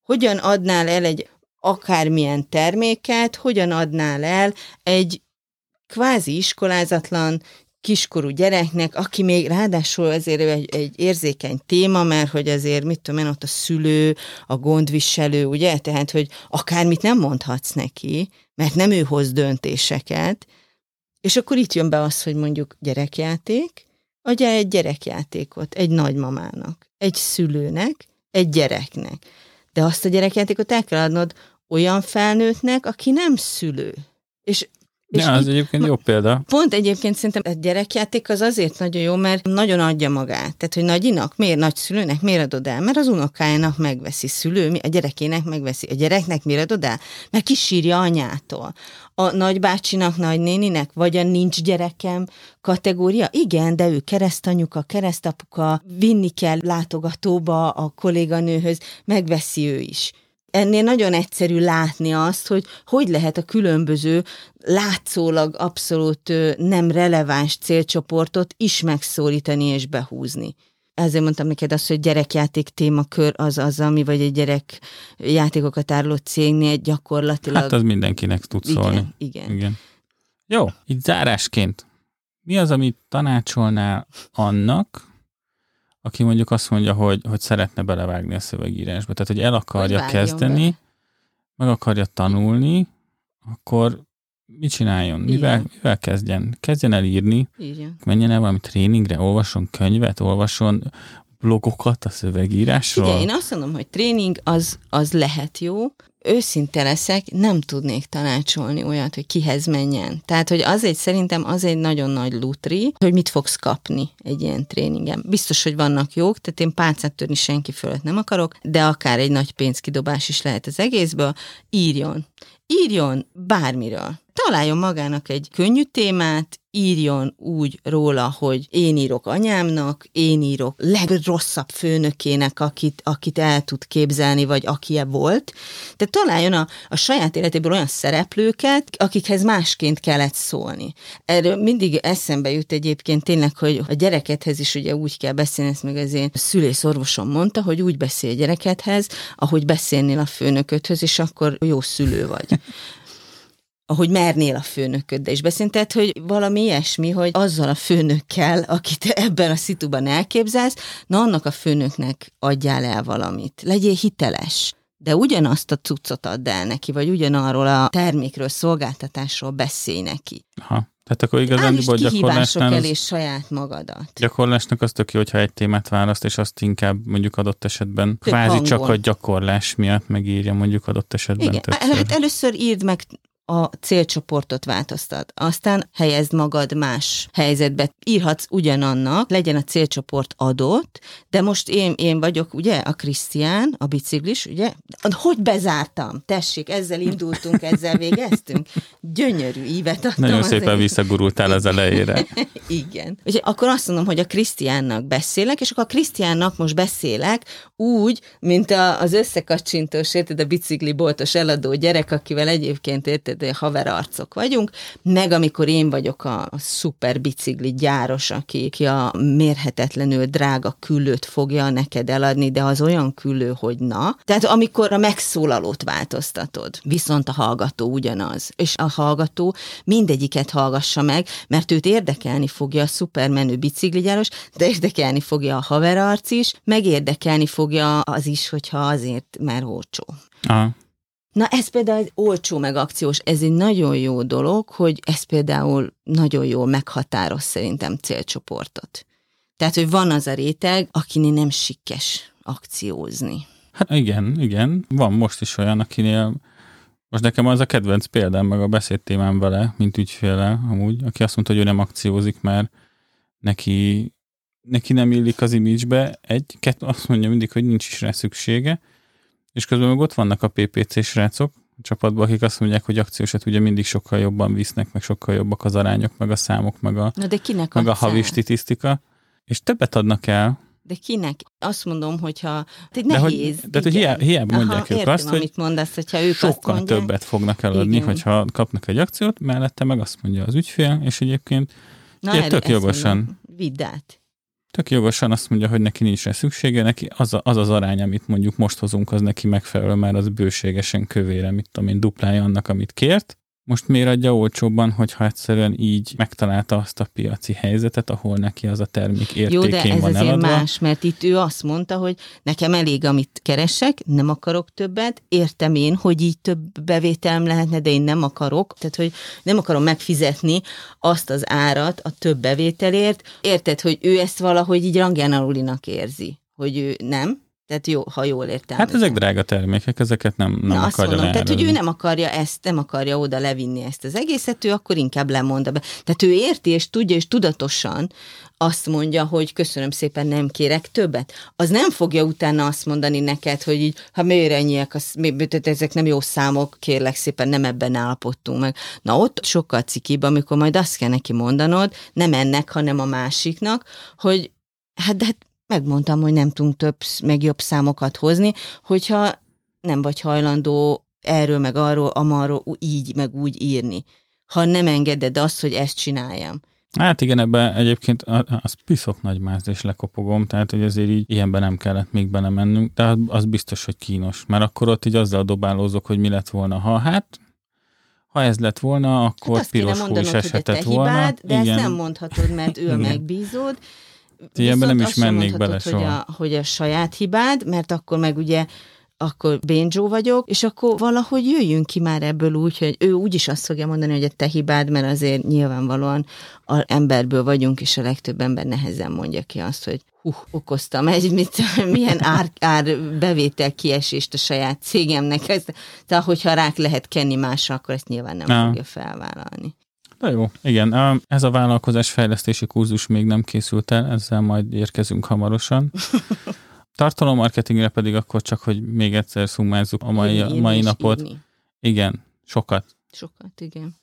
Hogyan adnál el egy akármilyen terméket, hogyan adnál el egy kvázi iskolázatlan kiskorú gyereknek, aki még ráadásul azért egy, egy érzékeny téma, mert hogy azért, mit tudom én, ott a szülő, a gondviselő, ugye, tehát, hogy akármit nem mondhatsz neki, mert nem ő hoz döntéseket, és akkor itt jön be az, hogy mondjuk gyerekjáték, adjál egy gyerekjátékot egy nagymamának, egy szülőnek, egy gyereknek. De azt a gyerekjátékot el kell adnod olyan felnőttnek, aki nem szülő. És, és Ja, az egyébként jó példa. Pont egyébként szerintem a gyerekjáték az azért nagyon jó, mert nagyon adja magát. Tehát, hogy nagyinak, miért nagyszülőnek, miért adod el? Mert az unokájának megveszi szülő, a gyerekének megveszi. A gyereknek miért adod el? Mert kisírja anyától. A nagybácsinak, nagynéninek, vagy a nincs gyerekem kategória? Igen, de ő keresztanyuka, keresztapuka, vinni kell látogatóba a kolléganőhöz, megveszi ő is ennél nagyon egyszerű látni azt, hogy hogy lehet a különböző látszólag abszolút nem releváns célcsoportot is megszólítani és behúzni. Ezért mondtam neked azt, hogy gyerekjáték témakör az az, ami vagy egy gyerek játékokat áruló cégnél gyakorlatilag... Hát az mindenkinek tud szólni. igen, igen. Igen. Jó, így zárásként mi az, amit tanácsolnál annak, aki mondjuk azt mondja, hogy, hogy szeretne belevágni a szövegírásba, tehát hogy el akarja Hogy kezdeni, bele. meg akarja tanulni, akkor mit csináljon? Mivel, Igen. mivel kezdjen? Kezdjen el írni, Írja. menjen el valami tréningre, olvasson könyvet, olvasson blogokat a szövegírásról. Ugye, én azt mondom, hogy tréning az, az lehet jó. Őszinte leszek, nem tudnék tanácsolni olyat, hogy kihez menjen. Tehát, hogy azért szerintem az egy nagyon nagy lutri, hogy mit fogsz kapni egy ilyen tréningen. Biztos, hogy vannak jók, tehát én pálcát törni senki fölött nem akarok, de akár egy nagy pénzkidobás is lehet az egészből. Írjon. Írjon bármiről. Találjon magának egy könnyű témát, írjon úgy róla, hogy én írok anyámnak, én írok legrosszabb főnökének, akit, akit el tud képzelni, vagy aki volt. Tehát találjon a, a saját életéből olyan szereplőket, akikhez másként kellett szólni. Erről mindig eszembe jut egyébként tényleg, hogy a gyerekedhez is ugye úgy kell beszélni, ezt meg az én szülészorvosom mondta, hogy úgy beszél a gyerekedhez, ahogy beszélnél a főnököthöz, és akkor jó szülő vagy ahogy mernél a főnököddel is beszélni. Tehát, hogy valami ilyesmi, hogy azzal a főnökkel, akit ebben a szituban elképzelsz, na annak a főnöknek adjál el valamit. Legyél hiteles. De ugyanazt a cuccot add el neki, vagy ugyanarról a termékről, szolgáltatásról beszélj neki. Aha. Tehát akkor igazán kihívások gyakorlásnál elé saját magadat. gyakorlásnak az tök jó, hogyha egy témát választ, és azt inkább mondjuk adott esetben Több kvázi csak hangon. a gyakorlás miatt megírja mondjuk adott esetben Igen, többször. hát először írd meg a célcsoportot változtat. Aztán helyezd magad más helyzetbe. Írhatsz ugyanannak, legyen a célcsoport adott, de most én, én vagyok, ugye, a Krisztián, a biciklis, ugye? Hogy bezártam? Tessék, ezzel indultunk, ezzel végeztünk. Gyönyörű ívet adtam. Nagyon szépen egész. visszagurultál az elejére. Igen. Úgyhogy akkor azt mondom, hogy a Krisztiánnak beszélek, és akkor a Krisztiánnak most beszélek úgy, mint a, az összekacsintós, érted, a bicikliboltos eladó gyerek, akivel egyébként érted, haverarcok vagyunk, meg amikor én vagyok a, szuper bicikli gyáros, aki, aki a mérhetetlenül drága küllőt fogja neked eladni, de az olyan küllő, hogy na. Tehát amikor a megszólalót változtatod, viszont a hallgató ugyanaz. És a hallgató mindegyiket hallgassa meg, mert őt érdekelni fogja a szupermenő bicikligyáros, de érdekelni fogja a haverarc is, meg érdekelni fogja az is, hogyha azért, mert olcsó. Aha. Na ez például egy olcsó meg akciós, ez egy nagyon jó dolog, hogy ez például nagyon jól meghatároz szerintem célcsoportot. Tehát, hogy van az a réteg, akinél nem sikkes akciózni. Hát igen, igen. Van most is olyan, akinél most nekem az a kedvenc példám, meg a beszédtémám vele, mint ügyféle amúgy, aki azt mondta, hogy ő nem akciózik, mert neki, neki nem illik az image egy, kettő, azt mondja mindig, hogy nincs is rá szüksége, és közben meg ott vannak a PPC srácok a csapatban, akik azt mondják, hogy akciósat ugye mindig sokkal jobban visznek, meg sokkal jobbak az arányok, meg a számok, meg a, Na de kinek meg a havi statisztika, és többet adnak el, De kinek? Azt mondom, hogyha... De hogy- nehéz. de hogy igen. hiába- hiába mondják Aha, ők értem, azt, hogy amit mondasz, hogyha ők azt sokkal mondják. többet fognak eladni, Igen. hogyha kapnak egy akciót, mellette meg azt mondja az ügyfél, és egyébként Na, ugye, tök jogosan. Vidd át. Tök jogosan azt mondja, hogy neki nincs rá szüksége, neki az, a, az az arány, amit mondjuk most hozunk, az neki megfelelő, mert az bőségesen kövére, mit tudom én, duplája annak, amit kért. Most miért adja olcsóbban, hogyha egyszerűen így megtalálta azt a piaci helyzetet, ahol neki az a termék Jó, értékén de ez van azért eladva. más, mert itt ő azt mondta, hogy nekem elég, amit keresek, nem akarok többet, értem én, hogy így több bevételem lehetne, de én nem akarok, tehát hogy nem akarom megfizetni azt az árat a több bevételért. Érted, hogy ő ezt valahogy így rangján alulinak érzi, hogy ő nem, tehát jó, ha jól értem. Hát ezek drága termékek, ezeket nem, nem Na, azt akarja mondom, tehát, hogy ő nem akarja ezt, nem akarja oda levinni ezt az egészet, ő akkor inkább lemond be. Tehát ő érti és tudja, és tudatosan azt mondja, hogy köszönöm szépen, nem kérek többet. Az nem fogja utána azt mondani neked, hogy így, ha miért ennyiek, az, mi, tehát ezek nem jó számok, kérlek szépen, nem ebben állapodtunk meg. Na ott sokkal cikibb, amikor majd azt kell neki mondanod, nem ennek, hanem a másiknak, hogy hát de hát megmondtam, hogy nem tudunk több, meg jobb számokat hozni, hogyha nem vagy hajlandó erről, meg arról, amarról így, meg úgy írni. Ha nem engeded azt, hogy ezt csináljam. Hát igen, ebben egyébként az piszok nagy máz és lekopogom, tehát hogy azért így ilyenben nem kellett még belemennünk, de az biztos, hogy kínos, mert akkor ott így azzal dobálózok, hogy mi lett volna, ha hát Ha ez lett volna, akkor Hát piros te eshetett volna. hibád, de Igen. ezt nem mondhatod, mert ő a Igen. Megbízód. Ilyenbe nem is mennék bele mondhatod, hogy soha. a, hogy a saját hibád, mert akkor meg ugye akkor Bénzsó vagyok, és akkor valahogy jöjjünk ki már ebből úgy, hogy ő úgyis azt fogja mondani, hogy a te hibád, mert azért nyilvánvalóan a emberből vagyunk, és a legtöbb ember nehezen mondja ki azt, hogy hú, okoztam egy, mit, milyen ár, ár bevétel kiesést a saját cégemnek. Ez, de hogyha rák lehet kenni másra, akkor ezt nyilván nem Na. fogja felvállalni. De jó, igen. Ez a vállalkozás fejlesztési kurzus még nem készült el, ezzel majd érkezünk hamarosan. Tartalommarketingre pedig akkor csak, hogy még egyszer szummázzuk a mai, Írni, mai napot. írni. Igen, sokat. Sokat, igen.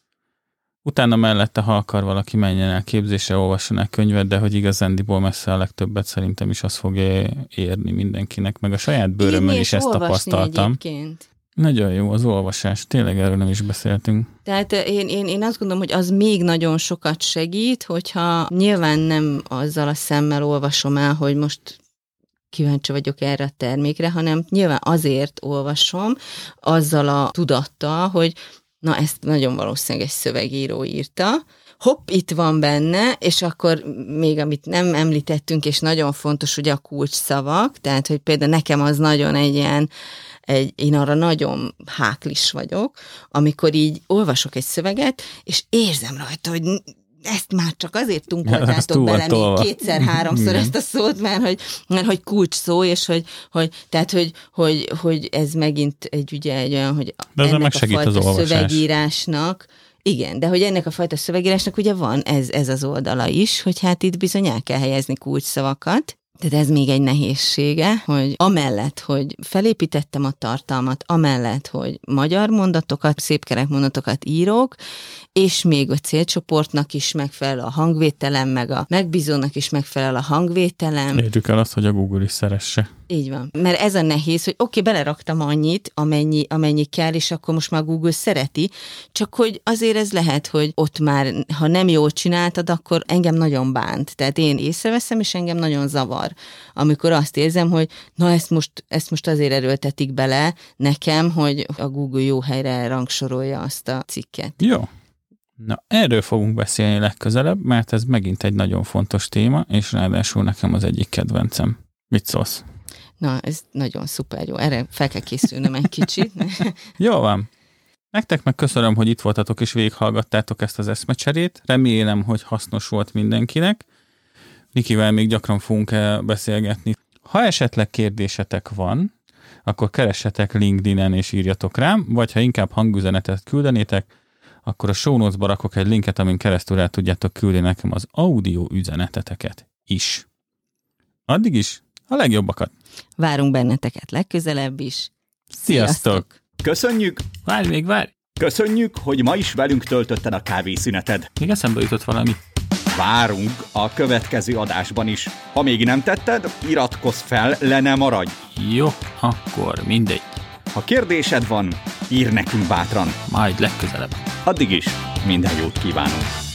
Utána mellette, ha akar valaki menjen el képzésre, olvasson el könyvet, de hogy igazándiból messze a legtöbbet szerintem is az fogja érni mindenkinek, meg a saját bőrömmel Írni is ezt tapasztaltam. Egyébként. Nagyon jó az olvasás, tényleg erről nem is beszéltünk. Tehát eh, én, én, én azt gondolom, hogy az még nagyon sokat segít, hogyha nyilván nem azzal a szemmel olvasom el, hogy most kíváncsi vagyok erre a termékre, hanem nyilván azért olvasom azzal a tudattal, hogy na ezt nagyon valószínűleg egy szövegíró írta, hopp, itt van benne, és akkor még amit nem említettünk, és nagyon fontos, ugye a kulcsszavak, tehát, hogy például nekem az nagyon egy ilyen, egy, én arra nagyon háklis vagyok, amikor így olvasok egy szöveget, és érzem rajta, hogy ezt már csak azért tunkoltátok bele még kétszer-háromszor ezt a szót, mert hogy, mert hogy kulcs szó, és hogy, hogy tehát, hogy, hogy, hogy ez megint egy, ugye, egy olyan, hogy De ennek meg a az fajta olvasás. szövegírásnak, igen, de hogy ennek a fajta szövegírásnak ugye van ez, ez az oldala is, hogy hát itt bizony el kell helyezni kulcsszavakat, tehát ez még egy nehézsége, hogy amellett, hogy felépítettem a tartalmat, amellett, hogy magyar mondatokat, szép kerek mondatokat írok, és még a célcsoportnak is megfelel a hangvételem, meg a megbízónak is megfelel a hangvételem. Érjük el azt, hogy a Google is szeresse. Így van. Mert ez a nehéz, hogy oké, okay, beleraktam annyit, amennyi, amennyi kell, és akkor most már Google szereti, csak hogy azért ez lehet, hogy ott már, ha nem jól csináltad, akkor engem nagyon bánt. Tehát én észreveszem, és engem nagyon zavar, amikor azt érzem, hogy na ezt most, ezt most azért erőltetik bele nekem, hogy a Google jó helyre rangsorolja azt a cikket. Jó. Na, erről fogunk beszélni legközelebb, mert ez megint egy nagyon fontos téma, és ráadásul nekem az egyik kedvencem. Mit szólsz? Na, ez nagyon szuper jó. Erre fel kell készülnöm egy kicsit. Jó van. Nektek meg köszönöm, hogy itt voltatok és végighallgattátok ezt az eszmecserét. Remélem, hogy hasznos volt mindenkinek. Nikivel még gyakran fogunk beszélgetni. Ha esetleg kérdésetek van, akkor keressetek LinkedIn-en és írjatok rám, vagy ha inkább hangüzenetet küldenétek, akkor a show notes-ba rakok egy linket, amin keresztül el tudjátok küldeni nekem az audio üzeneteteket is. Addig is a legjobbakat. Várunk benneteket legközelebb is. Sziasztok! Köszönjük, Várj még, várj! köszönjük, hogy ma is velünk töltötted a kávészüneted. Még eszembe jutott valami. Várunk a következő adásban is. Ha még nem tetted, iratkozz fel, le ne maradj. Jó, akkor mindegy. Ha kérdésed van, ír nekünk bátran. Majd legközelebb. Addig is minden jót kívánunk.